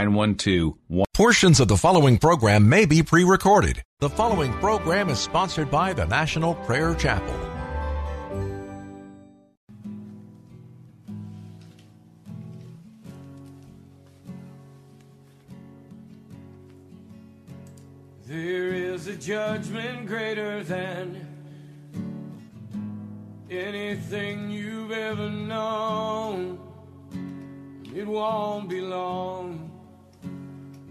912 Portions of the following program may be pre recorded. The following program is sponsored by the National Prayer Chapel. There is a judgment greater than anything you've ever known. It won't be long.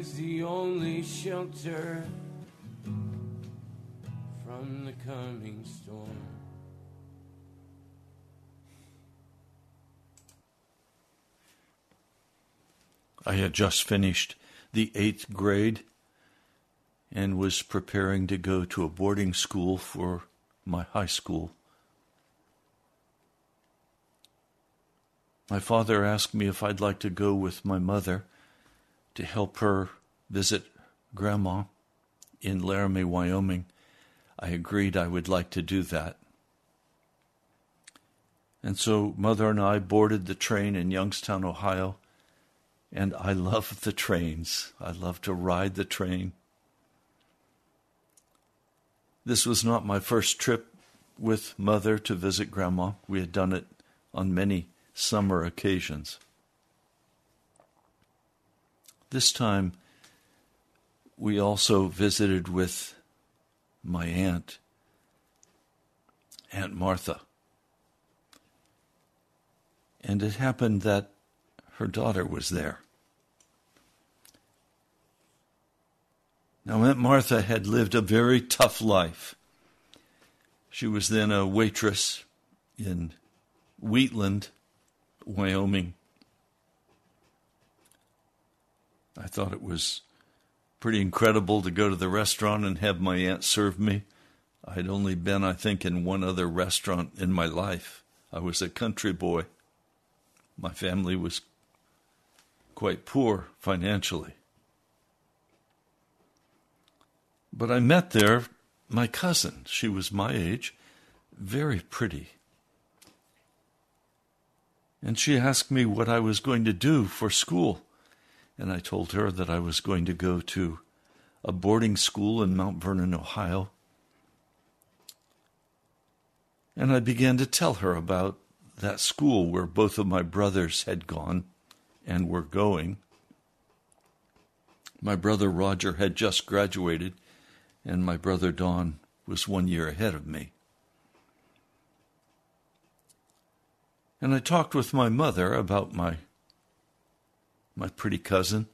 He's the only shelter from the coming storm. I had just finished the eighth grade and was preparing to go to a boarding school for my high school. My father asked me if I'd like to go with my mother to help her visit Grandma in Laramie, Wyoming. I agreed I would like to do that. And so Mother and I boarded the train in Youngstown, Ohio, and I love the trains. I love to ride the train. This was not my first trip with Mother to visit Grandma. We had done it on many summer occasions. This time, we also visited with my aunt, Aunt Martha. And it happened that her daughter was there. Now, Aunt Martha had lived a very tough life. She was then a waitress in Wheatland, Wyoming. I thought it was pretty incredible to go to the restaurant and have my aunt serve me. I'd only been, I think, in one other restaurant in my life. I was a country boy. My family was quite poor financially. But I met there my cousin. She was my age, very pretty. And she asked me what I was going to do for school. And I told her that I was going to go to a boarding school in Mount Vernon, Ohio. And I began to tell her about that school where both of my brothers had gone and were going. My brother Roger had just graduated and my brother Don was one year ahead of me. And I talked with my mother about my my pretty cousin.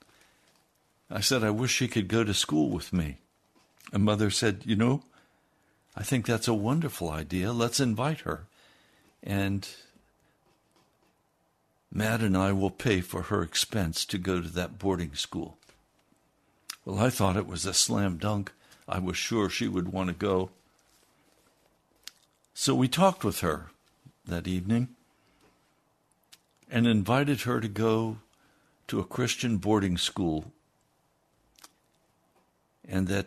I said I wish she could go to school with me. And mother said, "You know, I think that's a wonderful idea. Let's invite her." And Matt and I will pay for her expense to go to that boarding school. Well, I thought it was a slam dunk. I was sure she would want to go. So we talked with her that evening and invited her to go to a Christian boarding school and that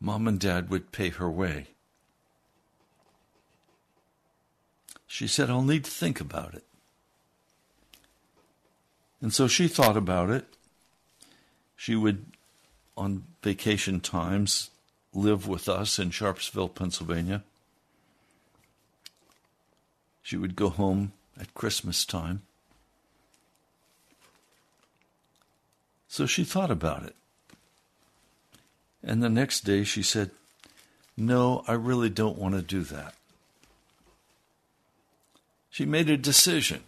mom and dad would pay her way. She said, I'll need to think about it. And so she thought about it. She would, on vacation times, live with us in Sharpsville, Pennsylvania. She would go home at Christmas time. So she thought about it. And the next day she said, No, I really don't want to do that. She made a decision.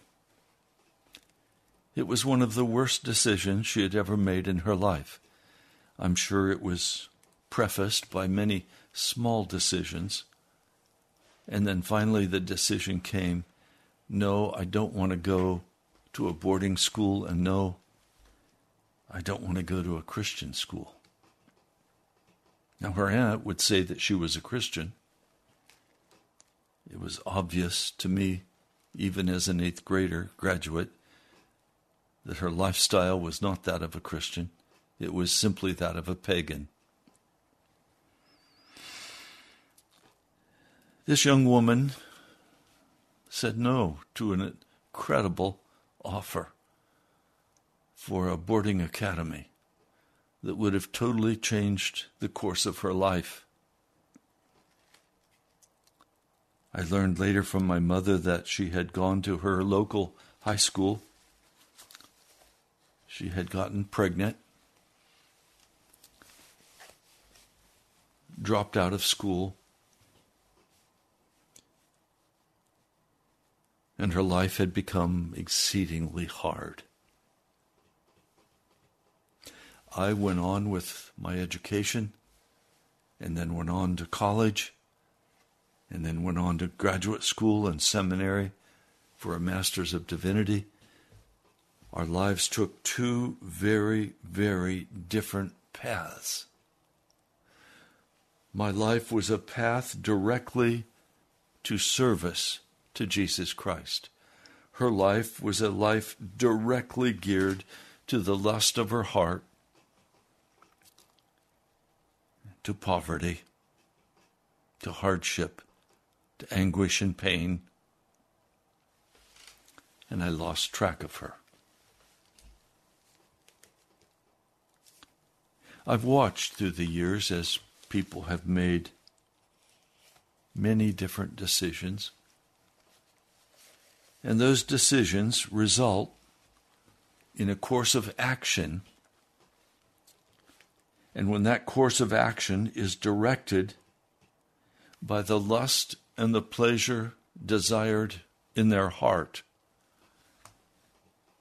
It was one of the worst decisions she had ever made in her life. I'm sure it was prefaced by many small decisions. And then finally, the decision came no, I don't want to go to a boarding school, and no, I don't want to go to a Christian school. Now, her aunt would say that she was a Christian. It was obvious to me, even as an eighth grader graduate, that her lifestyle was not that of a Christian. It was simply that of a pagan. This young woman said no to an incredible offer for a boarding academy that would have totally changed the course of her life. I learned later from my mother that she had gone to her local high school. She had gotten pregnant, dropped out of school, and her life had become exceedingly hard. I went on with my education and then went on to college and then went on to graduate school and seminary for a Master's of Divinity. Our lives took two very, very different paths. My life was a path directly to service to Jesus Christ. Her life was a life directly geared to the lust of her heart, to poverty, to hardship, to anguish and pain. And I lost track of her. I've watched through the years as people have made many different decisions. And those decisions result in a course of action. And when that course of action is directed by the lust and the pleasure desired in their heart,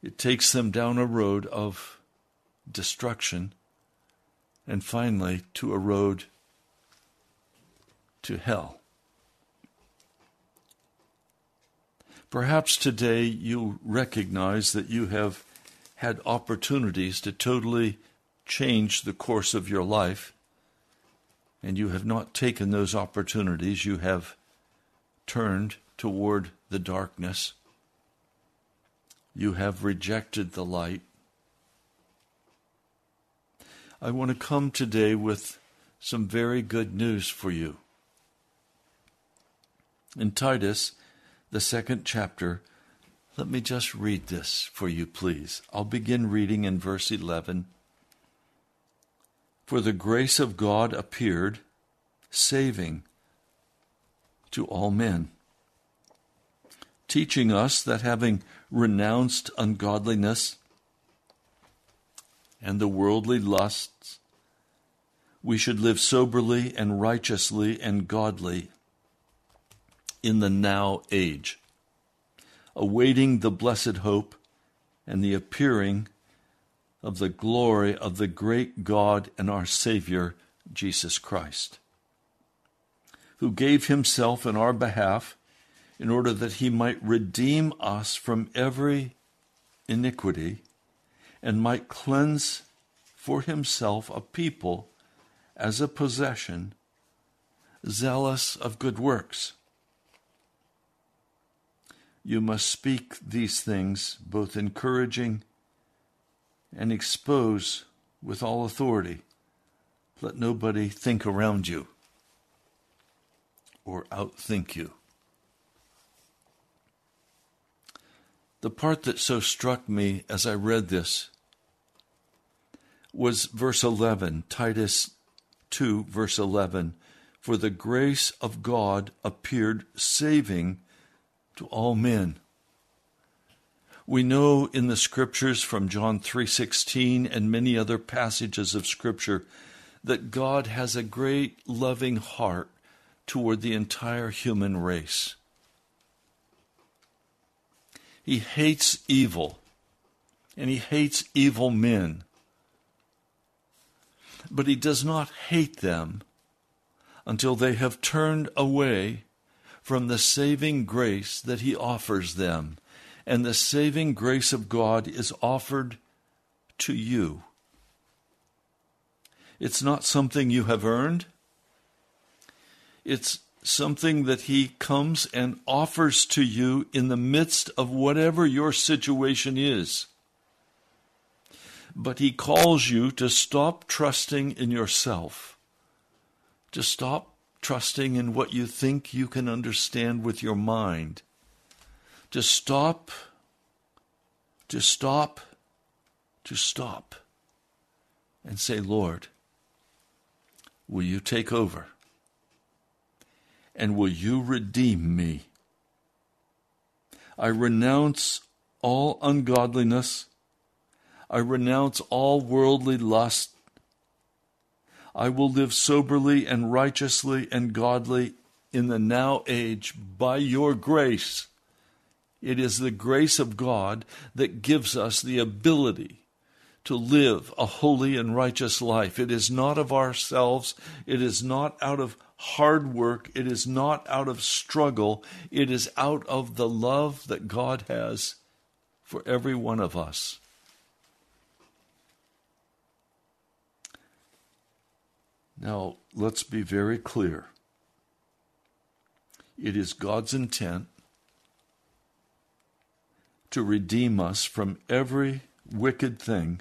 it takes them down a road of destruction and finally to a road to hell. Perhaps today you recognize that you have had opportunities to totally change the course of your life, and you have not taken those opportunities. You have turned toward the darkness. You have rejected the light. I want to come today with some very good news for you. In Titus, the second chapter. Let me just read this for you, please. I'll begin reading in verse 11. For the grace of God appeared, saving to all men, teaching us that having renounced ungodliness and the worldly lusts, we should live soberly and righteously and godly in the now age, awaiting the blessed hope and the appearing of the glory of the great God and our Savior, Jesus Christ, who gave himself in our behalf in order that he might redeem us from every iniquity and might cleanse for himself a people as a possession, zealous of good works. You must speak these things, both encouraging and expose with all authority. Let nobody think around you or outthink you. The part that so struck me as I read this was verse 11, Titus 2, verse 11. For the grace of God appeared saving to all men. We know in the scriptures from John 3:16 and many other passages of scripture that God has a great loving heart toward the entire human race. He hates evil and he hates evil men. But he does not hate them until they have turned away from the saving grace that He offers them. And the saving grace of God is offered to you. It's not something you have earned. It's something that He comes and offers to you in the midst of whatever your situation is. But He calls you to stop trusting in yourself, to stop trusting in what you think you can understand with your mind. To stop, to stop, to stop, and say, Lord, will you take over? And will you redeem me? I renounce all ungodliness. I renounce all worldly lust. I will live soberly and righteously and godly in the now age by your grace. It is the grace of God that gives us the ability to live a holy and righteous life. It is not of ourselves, it is not out of hard work, it is not out of struggle, it is out of the love that God has for every one of us. Now, let's be very clear. It is God's intent to redeem us from every wicked thing.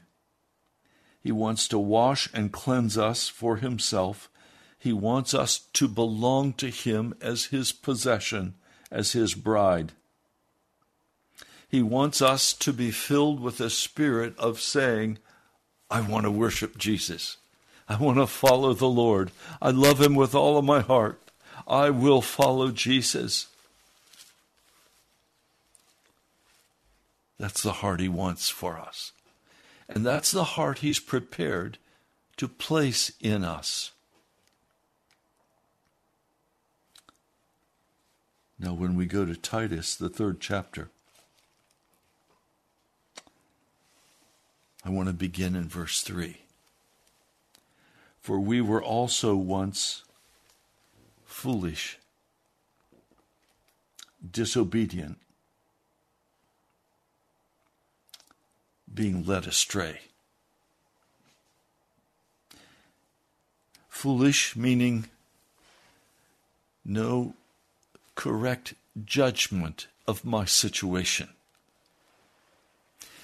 He wants to wash and cleanse us for Himself. He wants us to belong to Him as His possession, as His bride. He wants us to be filled with a spirit of saying, I want to worship Jesus. I want to follow the Lord. I love Him with all of my heart. I will follow Jesus. That's the heart He wants for us. And that's the heart He's prepared to place in us. Now, when we go to Titus, the third chapter, I want to begin in verse 3. For we were also once foolish, disobedient, being led astray. Foolish meaning no correct judgment of my situation.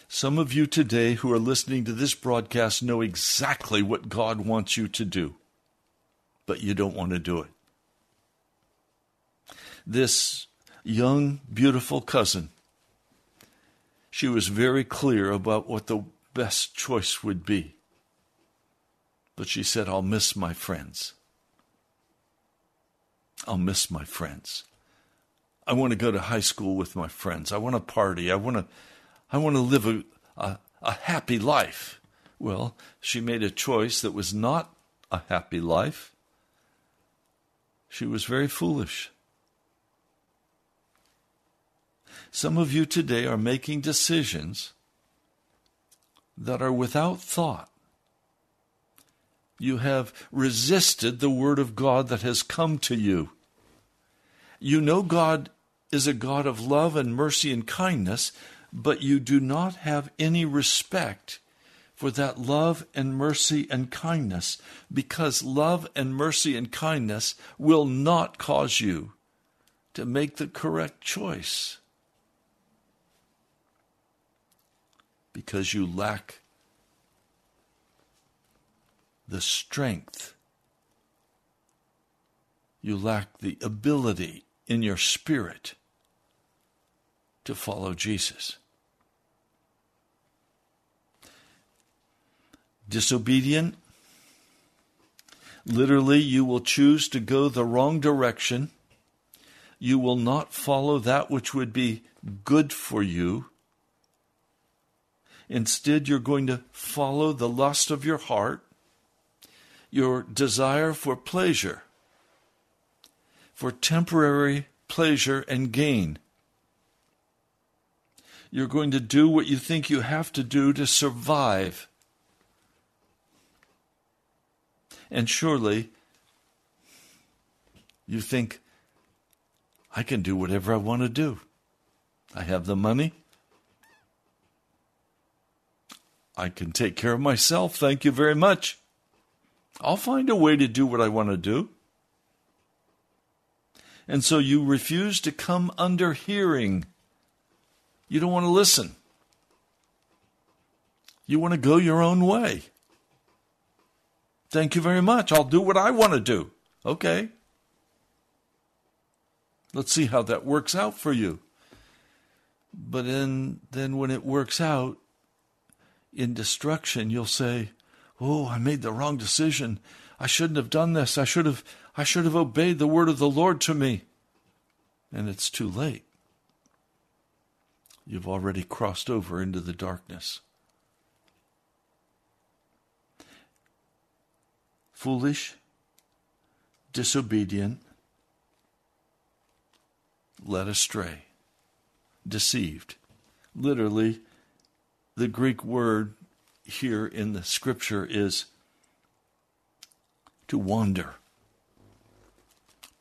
Some of you today who are listening to this broadcast know exactly what God wants you to do, but you don't want to do it. This young, beautiful cousin she was very clear about what the best choice would be. But she said, I'll miss my friends. I'll miss my friends. I want to go to high school with my friends. I want to party. I want to, I want to live a, a, a happy life. Well, she made a choice that was not a happy life. She was very foolish. Some of you today are making decisions that are without thought. You have resisted the Word of God that has come to you. You know God is a God of love and mercy and kindness, but you do not have any respect for that love and mercy and kindness because love and mercy and kindness will not cause you to make the correct choice. Because you lack the strength. You lack the ability in your spirit to follow Jesus. Disobedient, literally, you will choose to go the wrong direction. You will not follow that which would be good for you Instead, you're going to follow the lust of your heart, your desire for pleasure, for temporary pleasure and gain. You're going to do what you think you have to do to survive. And surely, you think, I can do whatever I want to do. I have the money. I can take care of myself. Thank you very much. I'll find a way to do what I want to do. And so you refuse to come under hearing. You don't want to listen. You want to go your own way. Thank you very much. I'll do what I want to do. Okay. Let's see how that works out for you. But then, then when it works out, in destruction, you'll say, "Oh, I made the wrong decision. I shouldn't have done this. I should have I should have obeyed the word of the Lord to me." And it's too late. you've already crossed over into the darkness. Foolish, disobedient, led astray, deceived. Literally, the Greek word here in the scripture is to wander,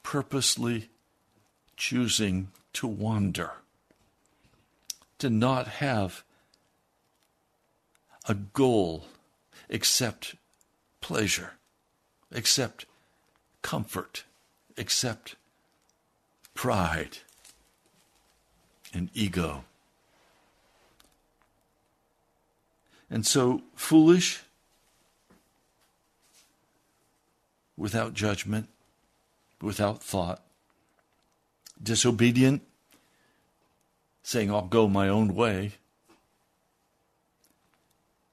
purposely choosing to wander, to not have a goal except pleasure, except comfort, except pride and ego. And so, foolish, without judgment, without thought, disobedient, saying, I'll go my own way,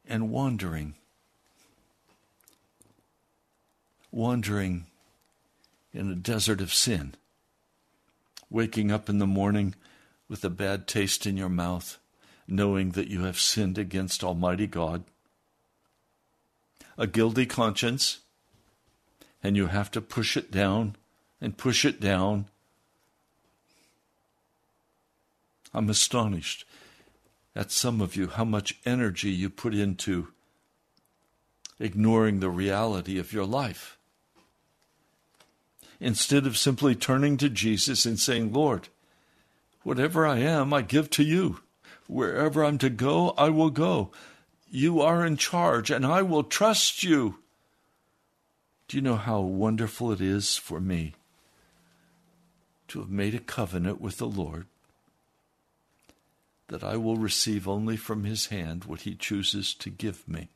and wandering. Wandering in a desert of sin. Waking up in the morning with a bad taste in your mouth, knowing that you have sinned against Almighty God. A guilty conscience, and you have to push it down and push it down I'm astonished at some of you how much energy you put into ignoring the reality of your life. Instead of simply turning to Jesus and saying, Lord, whatever I am, I give to you. Wherever I'm to go, I will go. You are in charge, and I will trust you. Do you know how wonderful it is for me to have made a covenant with the Lord that I will receive only from his hand what he chooses to give me.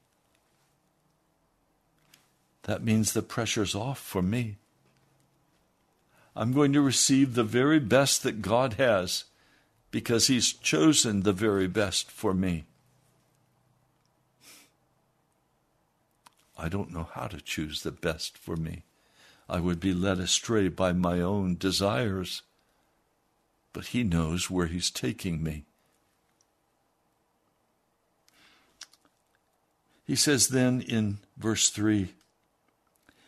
That means the pressure's off for me. I'm going to receive the very best that God has because he's chosen the very best for me. I don't know how to choose the best for me. I would be led astray by my own desires. But he knows where he's taking me. He says then in verse 3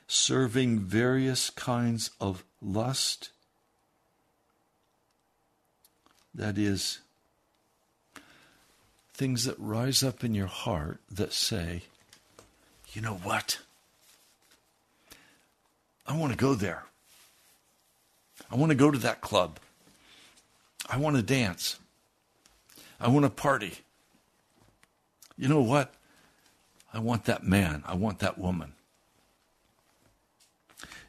serving various kinds of lust, that is, things that rise up in your heart that say, you know what? I want to go there. I want to go to that club. I want to dance. I want to party. You know what? I want that man. I want that woman.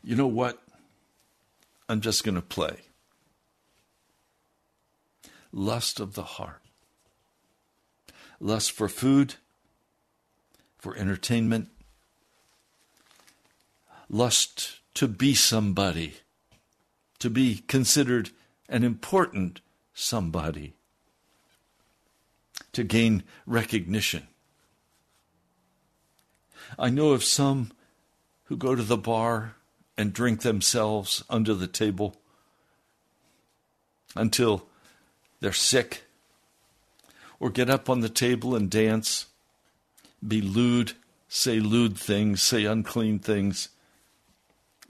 You know what? I'm just going to play. Lust of the heart. Lust for food, for entertainment, lust to be somebody, to be considered an important somebody, to gain recognition. I know of some who go to the bar and drink themselves under the table until they're sick, or get up on the table and dance, be lewd, say lewd things, say unclean things,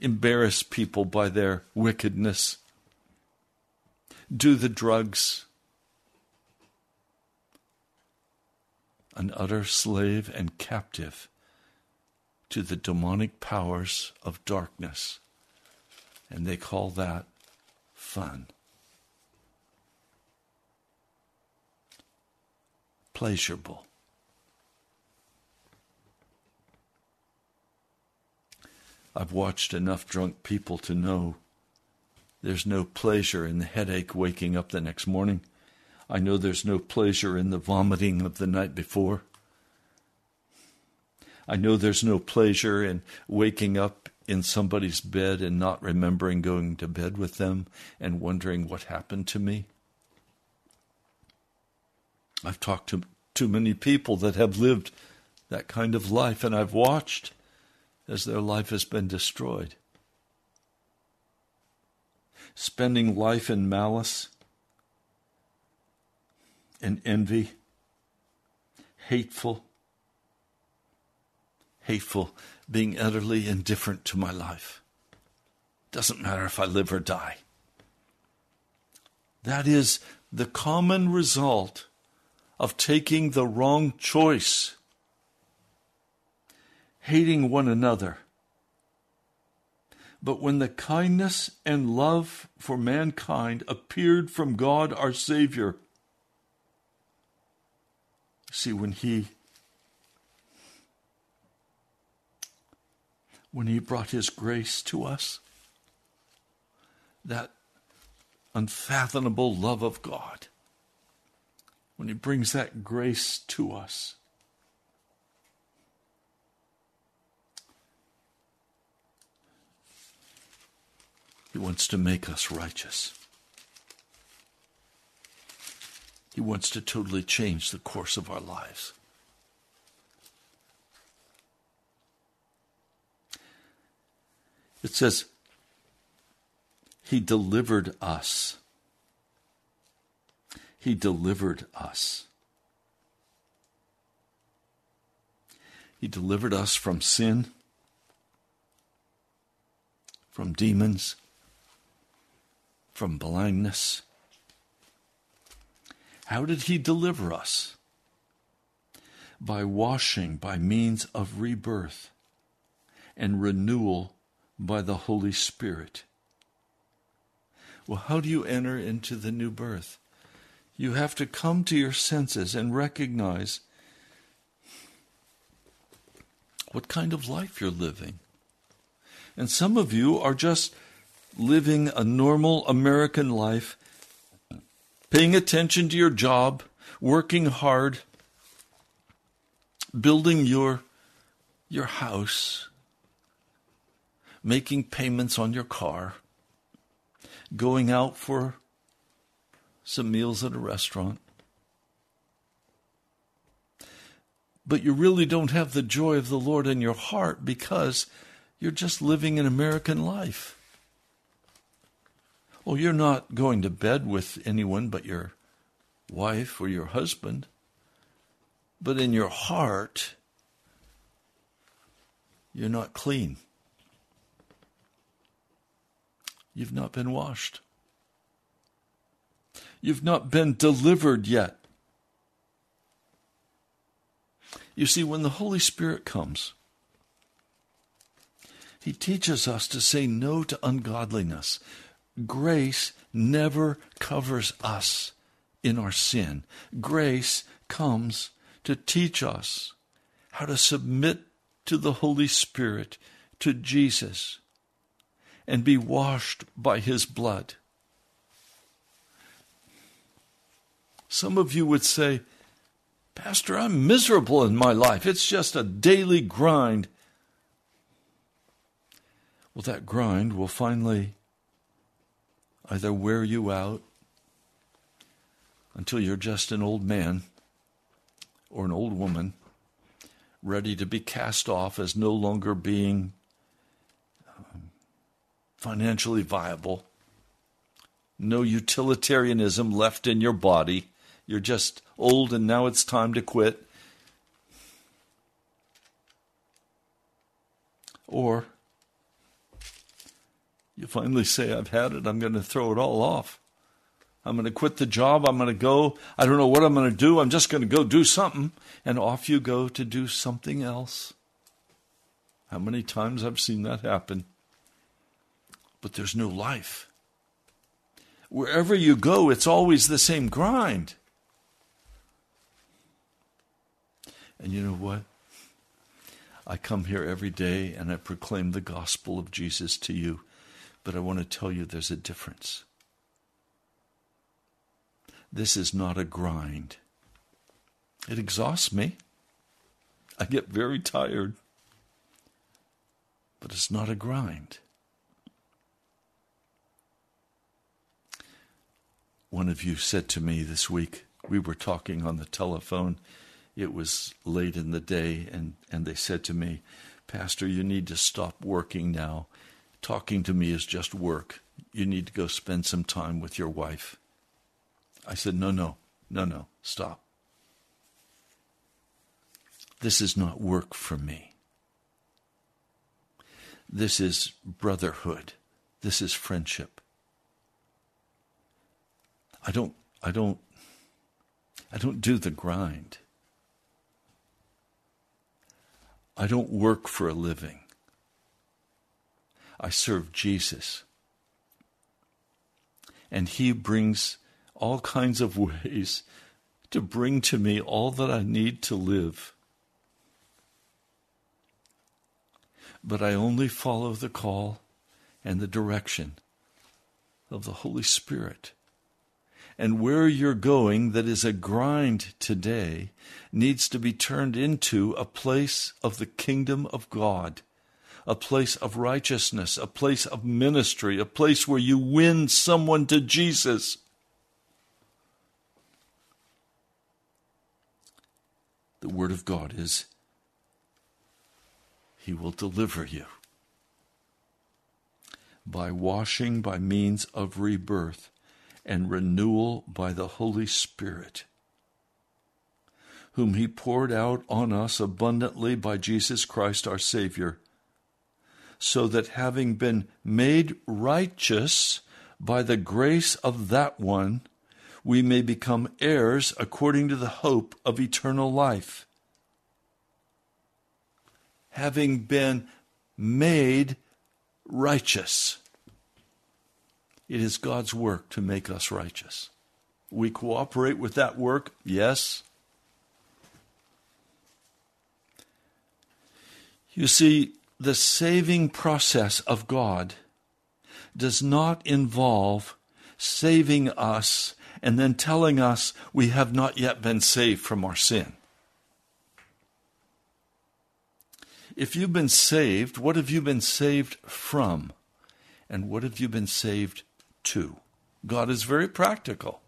embarrass people by their wickedness, do the drugs. An utter slave and captive to the demonic powers of darkness. And they call that fun. Pleasurable. I've watched enough drunk people to know there's no pleasure in the headache waking up the next morning. I know there's no pleasure in the vomiting of the night before. I know there's no pleasure in waking up in somebody's bed and not remembering going to bed with them and wondering what happened to me. I've talked to too many people that have lived that kind of life, and I've watched as their life has been destroyed. Spending life in malice, and envy, hateful, hateful, being utterly indifferent to my life. Doesn't matter if I live or die. That is the common result of taking the wrong choice, hating one another. But when the kindness and love for mankind appeared from God our Savior, see, when He when He brought His grace to us, that unfathomable love of God, when He brings that grace to us. He wants to make us righteous. He wants to totally change the course of our lives. It says, He delivered us. He delivered us. He delivered us from sin, from demons, from blindness. How did He deliver us? By washing by means of rebirth and renewal by the Holy Spirit. Well, how do you enter into the new birth? You have to come to your senses and recognize what kind of life you're living. And some of you are just living a normal American life, paying attention to your job, working hard, building your, your house, making payments on your car, going out for some meals at a restaurant. But you really don't have the joy of the Lord in your heart because you're just living an American life. Oh, you're not going to bed with anyone but your wife or your husband. But in your heart, you're not clean. You've not been washed. You've not been delivered yet. You see, when the Holy Spirit comes, He teaches us to say no to ungodliness. Grace never covers us in our sin. Grace comes to teach us how to submit to the Holy Spirit, to Jesus, and be washed by his blood. Some of you would say, Pastor, I'm miserable in my life. It's just a daily grind. Well, that grind will finally either wear you out until you're just an old man or an old woman ready to be cast off as no longer being um, financially viable, no utilitarianism left in your body. You're just old and now it's time to quit. Or you finally say, I've had it, I'm going to throw it all off. I'm going to quit the job. I'm going to go. I don't know what I'm going to do. I'm just going to go do something. And off you go to do something else. How many times I've seen that happen? but there's no life. Wherever you go, it's always the same grind. And you know what? I come here every day and I proclaim the gospel of Jesus to you, but I want to tell you there's a difference. This is not a grind. It exhausts me. I get very tired. But it's not a grind. One of you said to me this week, we were talking on the telephone. It was late in the day, and, and they said to me, Pastor, you need to stop working now. Talking to me is just work. You need to go spend some time with your wife. I said, No, no. no, no, stop. This is not work for me. This is brotherhood. This is friendship. I don't I don't I don't do the grind. I don't work for a living. I serve Jesus. And he brings all kinds of ways to bring to me all that I need to live. but I only follow the call and the direction of the Holy Spirit. And where you're going, that is a grind today, needs to be turned into a place of the kingdom of God, a place of righteousness, a place of ministry, a place where you win someone to Jesus. The Word of God is he will deliver you. By washing by means of rebirth and renewal by the Holy Spirit, whom He poured out on us abundantly by Jesus Christ our Savior, so that having been made righteous by the grace of that one, we may become heirs according to the hope of eternal life having been made righteous. It is God's work to make us righteous. We cooperate with that work, yes. You see, the saving process of God does not involve saving us and then telling us we have not yet been saved from our sin. If you've been saved, what have you been saved from? And what have you been saved to? God is very practical.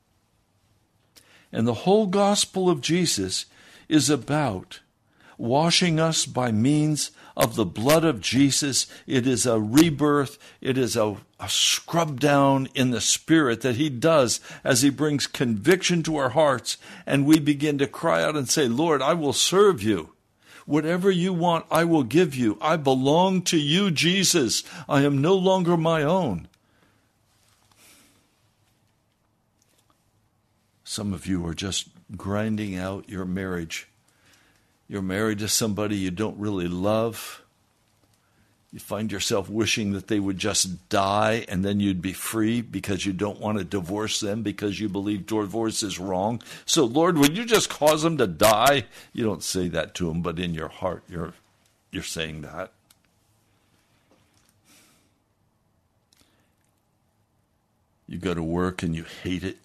And the whole gospel of Jesus is about washing us by means of the blood of Jesus. It is a rebirth, it is a, a, scrub down in the spirit that He does as He brings conviction to our hearts, and we begin to cry out and say, Lord, I will serve you. Whatever you want, I will give you. I belong to you, Jesus. I am no longer my own. Some of you are just grinding out your marriage. You're married to somebody you don't really love. You find yourself wishing that they would just die and then you'd be free because you don't want to divorce them because you believe divorce is wrong. So, Lord, would you just cause them to die? You don't say that to them, but in your heart, you're, you're saying that. You go to work and you hate it.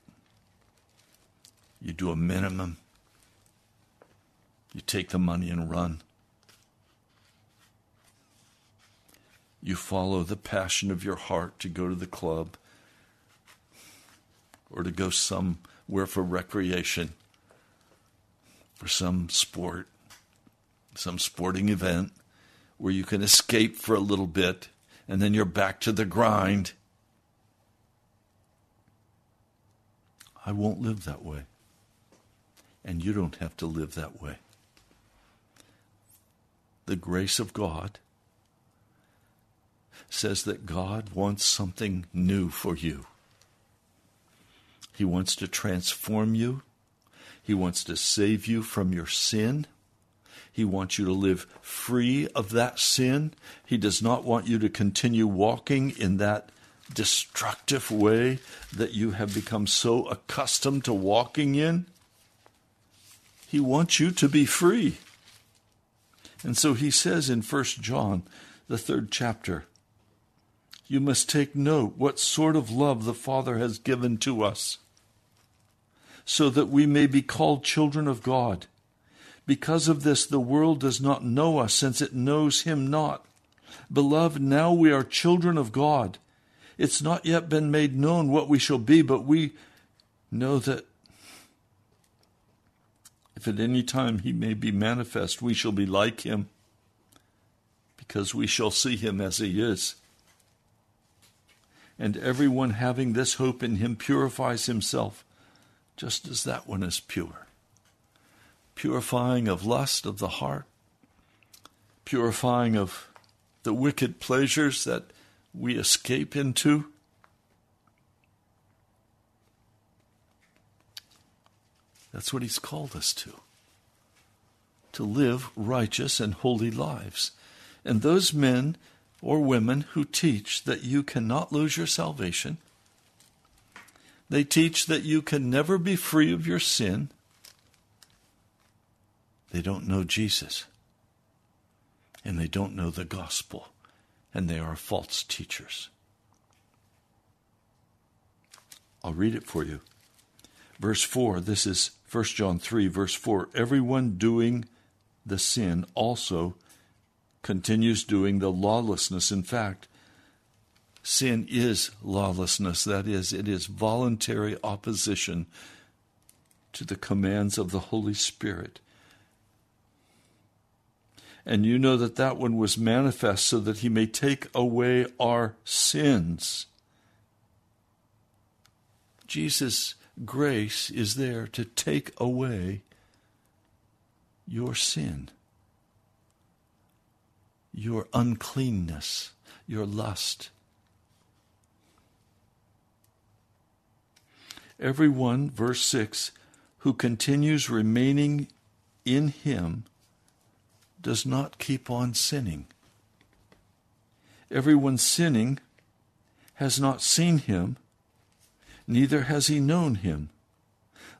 You do a minimum. You take the money and run. You follow the passion of your heart to go to the club or to go somewhere for recreation, for some sport, some sporting event where you can escape for a little bit and then you're back to the grind. I won't live that way. And you don't have to live that way. The grace of God says that God wants something new for you. He wants to transform you. He wants to save you from your sin. He wants you to live free of that sin. He does not want you to continue walking in that destructive way that you have become so accustomed to walking in. He wants you to be free. And so he says in 1 John, the third chapter, you must take note what sort of love the Father has given to us, so that we may be called children of God. Because of this, the world does not know us, since it knows Him not. Beloved, now we are children of God. It's not yet been made known what we shall be, but we know that if at any time He may be manifest, we shall be like Him, because we shall see Him as He is and everyone having this hope in him purifies himself just as that one is pure. Purifying of lust of the heart, purifying of the wicked pleasures that we escape into. That's what he's called us to. To live righteous and holy lives. And those men or women who teach that you cannot lose your salvation, they teach that you can never be free of your sin, they don't know Jesus. And they don't know the gospel. And they are false teachers. I'll read it for you. Verse 4, this is 1 John 3, verse 4. Everyone doing the sin also continues doing the lawlessness. In fact, sin is lawlessness. That is, it is voluntary opposition to the commands of the Holy Spirit. And you know that that one was manifest so that he may take away our sins. Jesus' grace is there to take away your sin, your uncleanness, your lust. Everyone, verse 6, who continues remaining in him does not keep on sinning. Everyone sinning has not seen him, neither has he known him.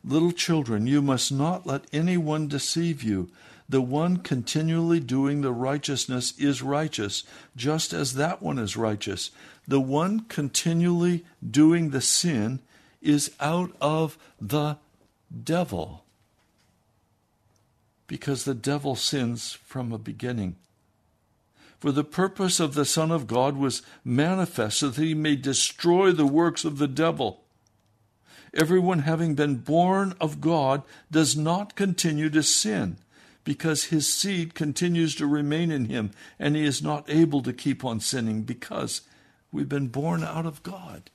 Little children, you must not let anyone deceive you. The one continually doing the righteousness is righteous, just as that one is righteous. The one continually doing the sin is out of the devil because the devil sins from a beginning. For the purpose of the Son of God was manifest so that he may destroy the works of the devil. Everyone having been born of God does not continue to sin, because his seed continues to remain in him, and he is not able to keep on sinning because we've been born out of God.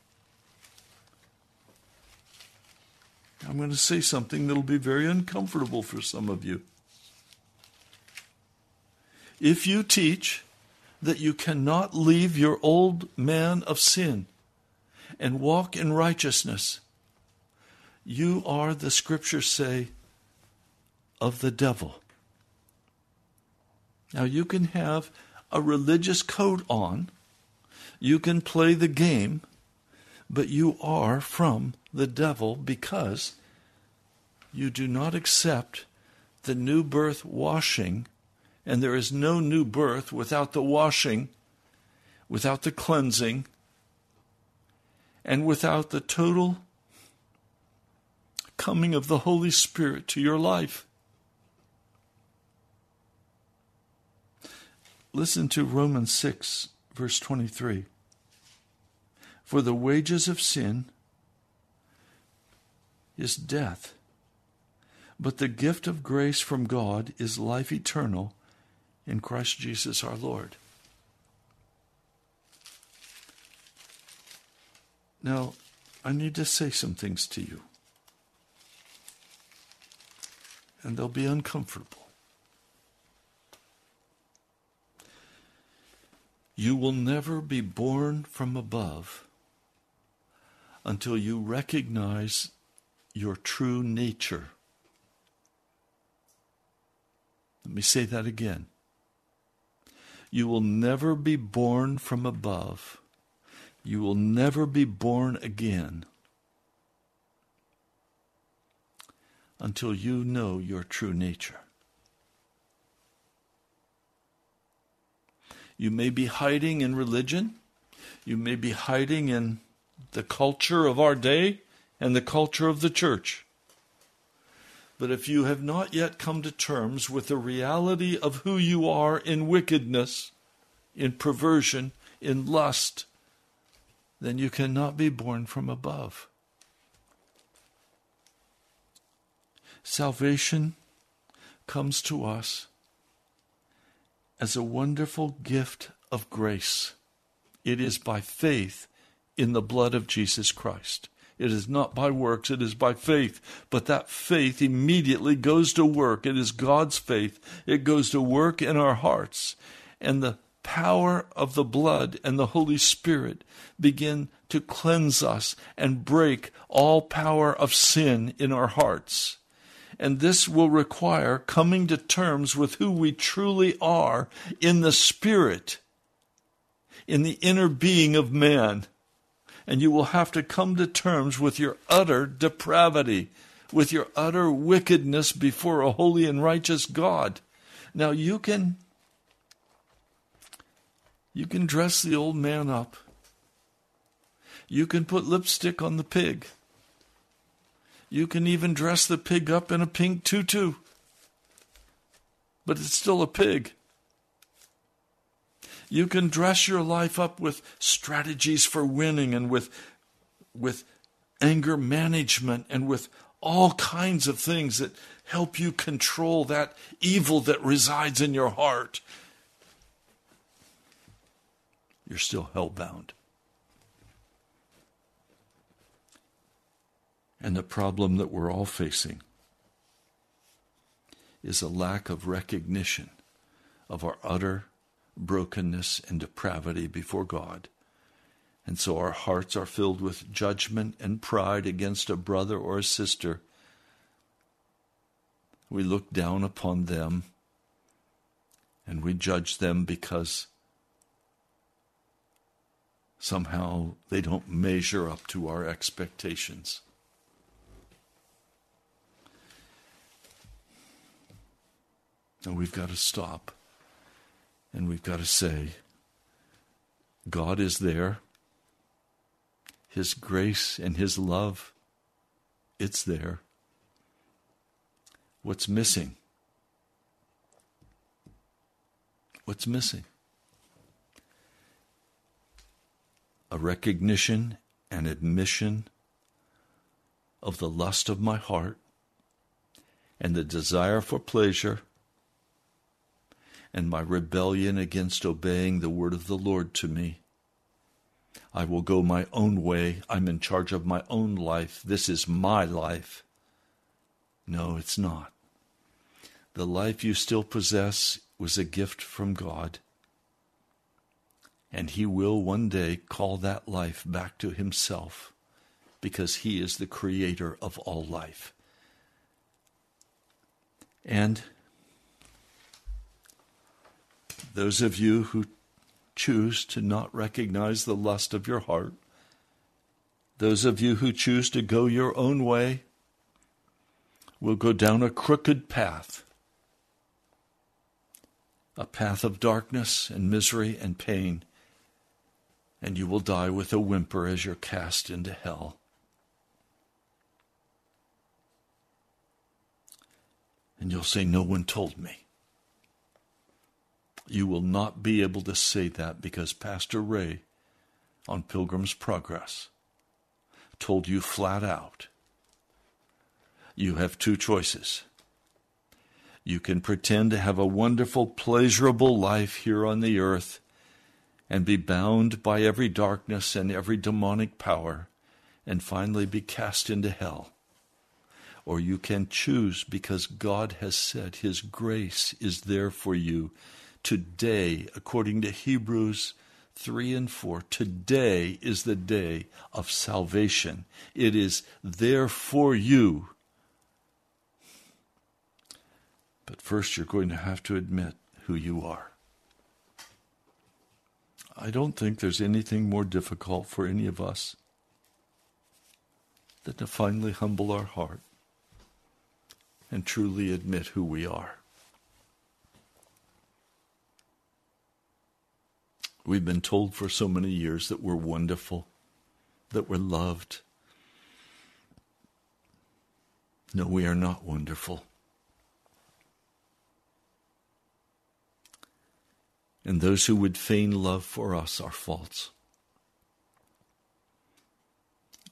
I'm going to say something that'll be very uncomfortable for some of you. If you teach that you cannot leave your old man of sin and walk in righteousness, you are, the scriptures say, of the devil. Now, you can have a religious coat on, you can play the game, but you are from the devil because you do not accept the new birth washing and there is no new birth without the washing, without the cleansing, and without the total coming of the Holy Spirit to your life. Listen to Romans 6, verse 23. For the wages of sin is death, but the gift of grace from God is life eternal in Christ Jesus our Lord. Now, I need to say some things to you, and they'll be uncomfortable. You will never be born from above until you recognize your true nature. Let me say that again. You will never be born from above. You will never be born again until you know your true nature. You may be hiding in religion. You may be hiding in the culture of our day and the culture of the church. But if you have not yet come to terms with the reality of who you are in wickedness, in perversion, in lust, then you cannot be born from above. Salvation comes to us as a wonderful gift of grace. It is by faith in the blood of Jesus Christ. It is not by works, it is by faith. But that faith immediately goes to work. It is God's faith. It goes to work in our hearts. And the power of the blood and the Holy Spirit begin to cleanse us and break all power of sin in our hearts. And this will require coming to terms with who we truly are in the Spirit, in the inner being of man and you will have to come to terms with your utter depravity, with your utter wickedness before a holy and righteous God. Now you can you can dress the old man up. You can put lipstick on the pig. You can even dress the pig up in a pink tutu. But it's still a pig. You can dress your life up with strategies for winning and with, with anger management and with all kinds of things that help you control that evil that resides in your heart. You're still hellbound. And the problem that we're all facing is a lack of recognition of our utter brokenness and depravity before God. And so our hearts are filled with judgment and pride against a brother or a sister. We look down upon them and we judge them because somehow they don't measure up to our expectations. And we've got to stop. And we've got to say, God is there. His grace and His love, it's there. What's missing? What's missing? A recognition and admission of the lust of my heart and the desire for pleasure and my rebellion against obeying the word of the Lord to me. I will go my own way. I'm in charge of my own life. This is my life. No, it's not. The life you still possess was a gift from God. And He will one day call that life back to Himself because He is the creator of all life. And those of you who choose to not recognize the lust of your heart, those of you who choose to go your own way, will go down a crooked path, a path of darkness and misery and pain, and you will die with a whimper as you're cast into hell. And you'll say, No one told me. You will not be able to say that because Pastor Ray on Pilgrim's Progress told you flat out you have two choices. You can pretend to have a wonderful, pleasurable life here on the earth and be bound by every darkness and every demonic power and finally be cast into hell. Or you can choose because God has said His grace is there for you Today, according to Hebrews 3 and 4, today is the day of salvation. It is there for you. But first, you're going to have to admit who you are. I don't think there's anything more difficult for any of us than to finally humble our heart and truly admit who we are. We've been told for so many years that we're wonderful, that we're loved. No, we are not wonderful. And those who would feign love for us are false.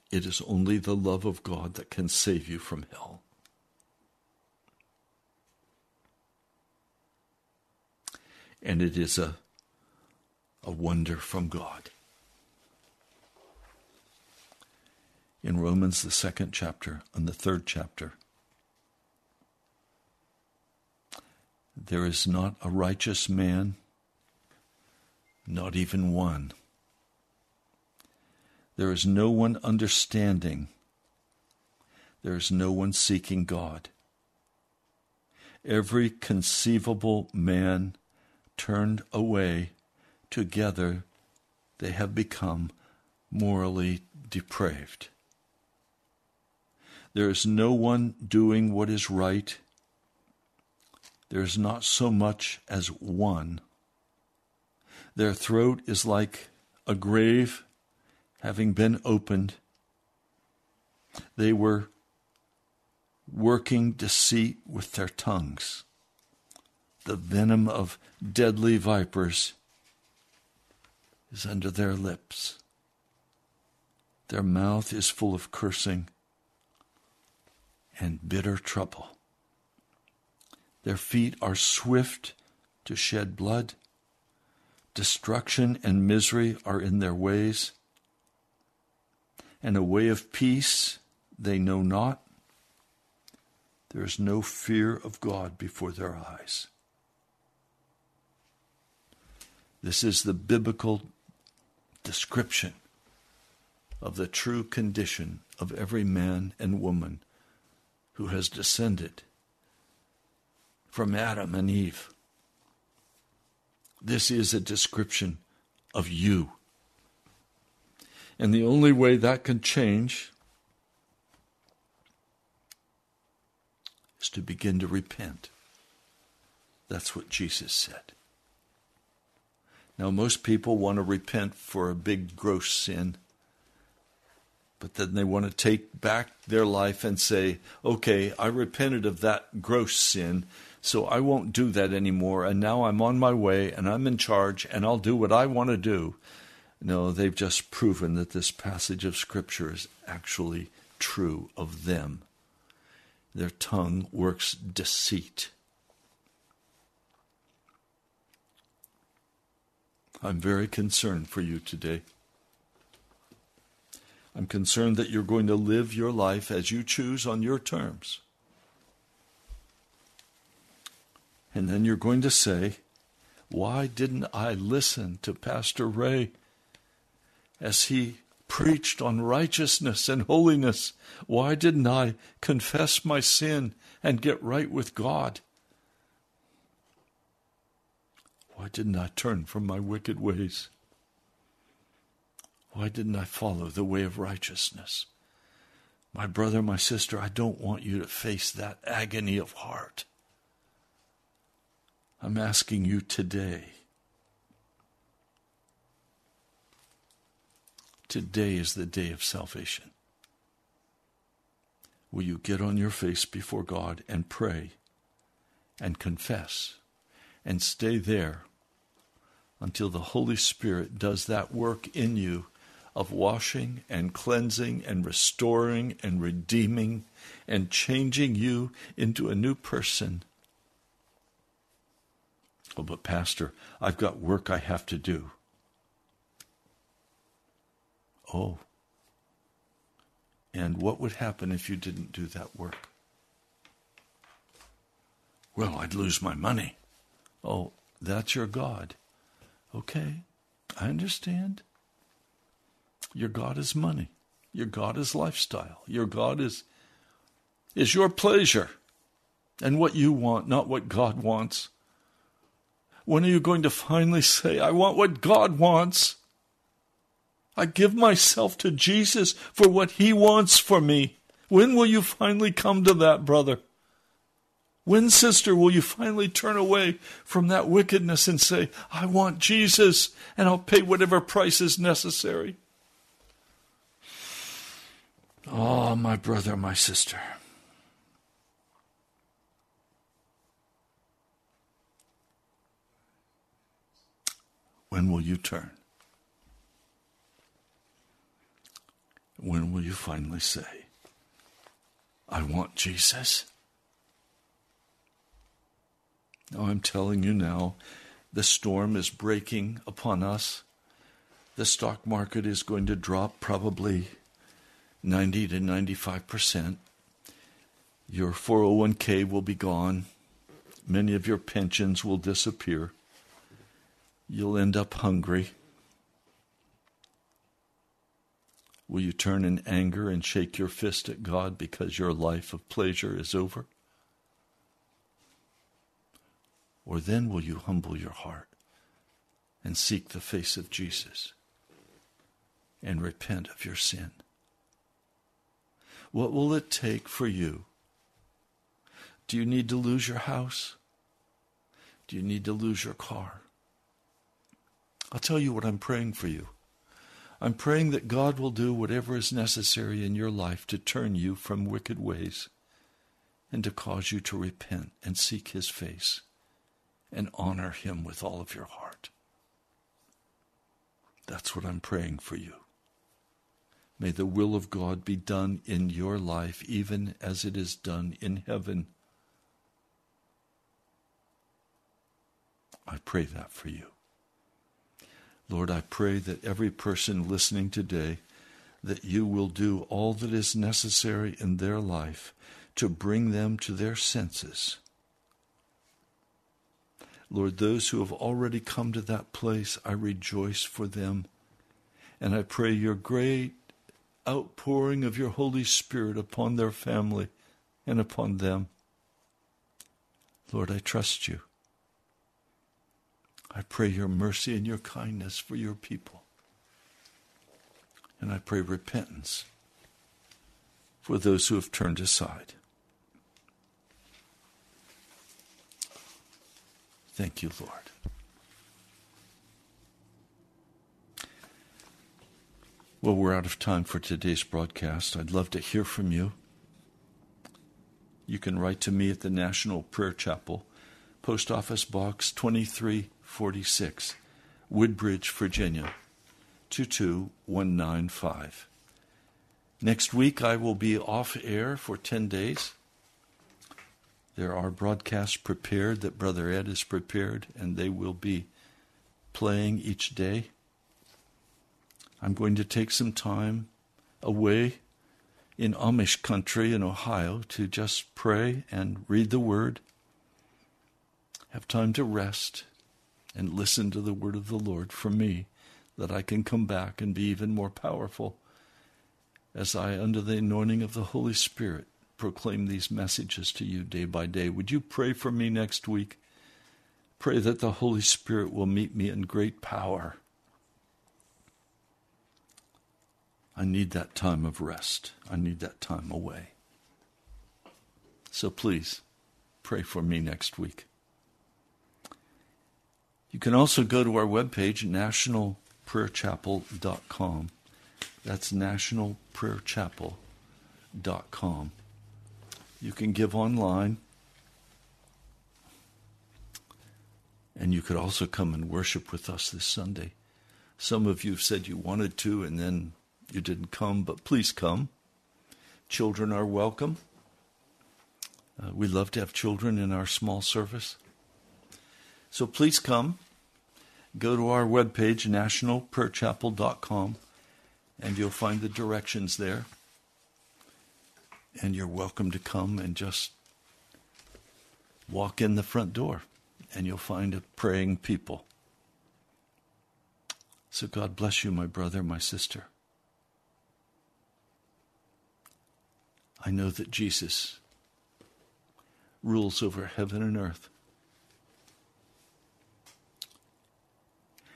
It is only the love of God that can save you from hell. And it is a a wonder from God. in Romans, the second chapter and the third chapter. There is not a righteous man, not even one. There is no one understanding. There is no one seeking God. Every conceivable man turned away, together they have become morally depraved. There is no one doing what is right. There is not so much as one. Their throat is like a grave having been opened. They were working deceit with their tongues. The venom of deadly vipers is under their lips. Their mouth is full of cursing and bitter trouble. Their feet are swift to shed blood. Destruction and misery are in their ways, and a way of peace they know not. There is no fear of God before their eyes. This is the biblical description of the true condition of every man and woman who has descended from Adam and Eve. This is a description of you. And the only way that can change is to begin to repent. That's what Jesus said. Now, most people want to repent for a big, gross sin, but then they want to take back their life and say, okay, I repented of that gross sin, so I won't do that anymore, and now I'm on my way and I'm in charge and I'll do what I want to do. No, they've just proven that this passage of Scripture is actually true of them. Their tongue works deceit. I'm very concerned for you today. I'm concerned that you're going to live your life as you choose on your terms. And then you're going to say, Why didn't I listen to Pastor Ray as he preached on righteousness and holiness? Why didn't I confess my sin and get right with God? Why didn't I turn from my wicked ways? Why didn't I follow the way of righteousness? My brother, my sister, I don't want you to face that agony of heart. I'm asking you today. Today is the day of salvation. Will you get on your face before God and pray and confess and stay there until the Holy Spirit does that work in you of washing and cleansing and restoring and redeeming and changing you into a new person. Oh, but Pastor, I've got work I have to do. Oh. And what would happen if you didn't do that work? Well, I'd lose my money. Oh, that's your God. Okay, I understand. Your God is money. Your God is lifestyle. Your God is is your pleasure and what you want, not what God wants. When are you going to finally say, I want what God wants? I give myself to Jesus for what He wants for me. When will you finally come to that, brother? When, sister, will you finally turn away from that wickedness and say, I want Jesus, and I'll pay whatever price is necessary? Oh, my brother, my sister. When will you turn? When will you finally say, I want Jesus? I'm telling you now, the storm is breaking upon us. The stock market is going to drop probably 90 to 95%. Your 401k will be gone. Many of your pensions will disappear. You'll end up hungry. Will you turn in anger and shake your fist at God because your life of pleasure is over? Or then will you humble your heart and seek the face of Jesus and repent of your sin? What will it take for you? Do you need to lose your house? Do you need to lose your car? I'll tell you what I'm praying for you. I'm praying that God will do whatever is necessary in your life to turn you from wicked ways and to cause you to repent and seek His face and honor Him with all of your heart. That's what I'm praying for you. May the will of God be done in your life, even as it is done in heaven. I pray that for you. Lord, I pray that every person listening today, that you will do all that is necessary in their life to bring them to their senses. Lord, those who have already come to that place, I rejoice for them. And I pray your great outpouring of your Holy Spirit upon their family and upon them. Lord, I trust you. I pray your mercy and your kindness for your people. And I pray repentance for those who have turned aside. Thank you, Lord. Well, we're out of time for today's broadcast. I'd love to hear from you. You can write to me at the National Prayer Chapel, Post Office Box 2346, Woodbridge, Virginia 22195. Next week, I will be off air for 10 days. There are broadcasts prepared that Brother Ed has prepared, and they will be playing each day. I'm going to take some time away in Amish country in Ohio to just pray and read the Word, have time to rest, and listen to the word of the Lord from me, that I can come back and be even more powerful as I, under the anointing of the Holy Spirit, proclaim these messages to you day by day. Would you pray for me next week? Pray that the Holy Spirit will meet me in great power. I need that time of rest. I need that time away. So please pray for me next week. You can also go to our webpage, nationalprayerchapel.com. That's nationalprayerchapel.com. You can give online. And you could also come and worship with us this Sunday. Some of you have said you wanted to and then you didn't come, but please come. Children are welcome. Uh, we love to have children in our small service. So please come. Go to our webpage, nationalprayerchapel.com, and you'll find the directions there. And you're welcome to come and just walk in the front door, and you'll find a praying people. So God bless you, my brother, my sister. I know that Jesus rules over heaven and earth.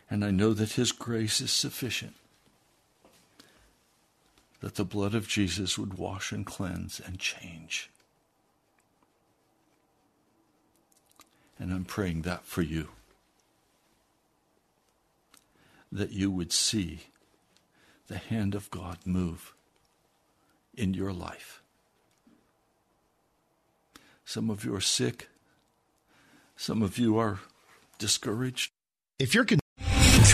And I know that His grace is sufficient, that the blood of Jesus would wash and cleanse and change. And I'm praying that for you. That you would see the hand of God move in your life. Some of you are sick. Some of you are discouraged. If you're con-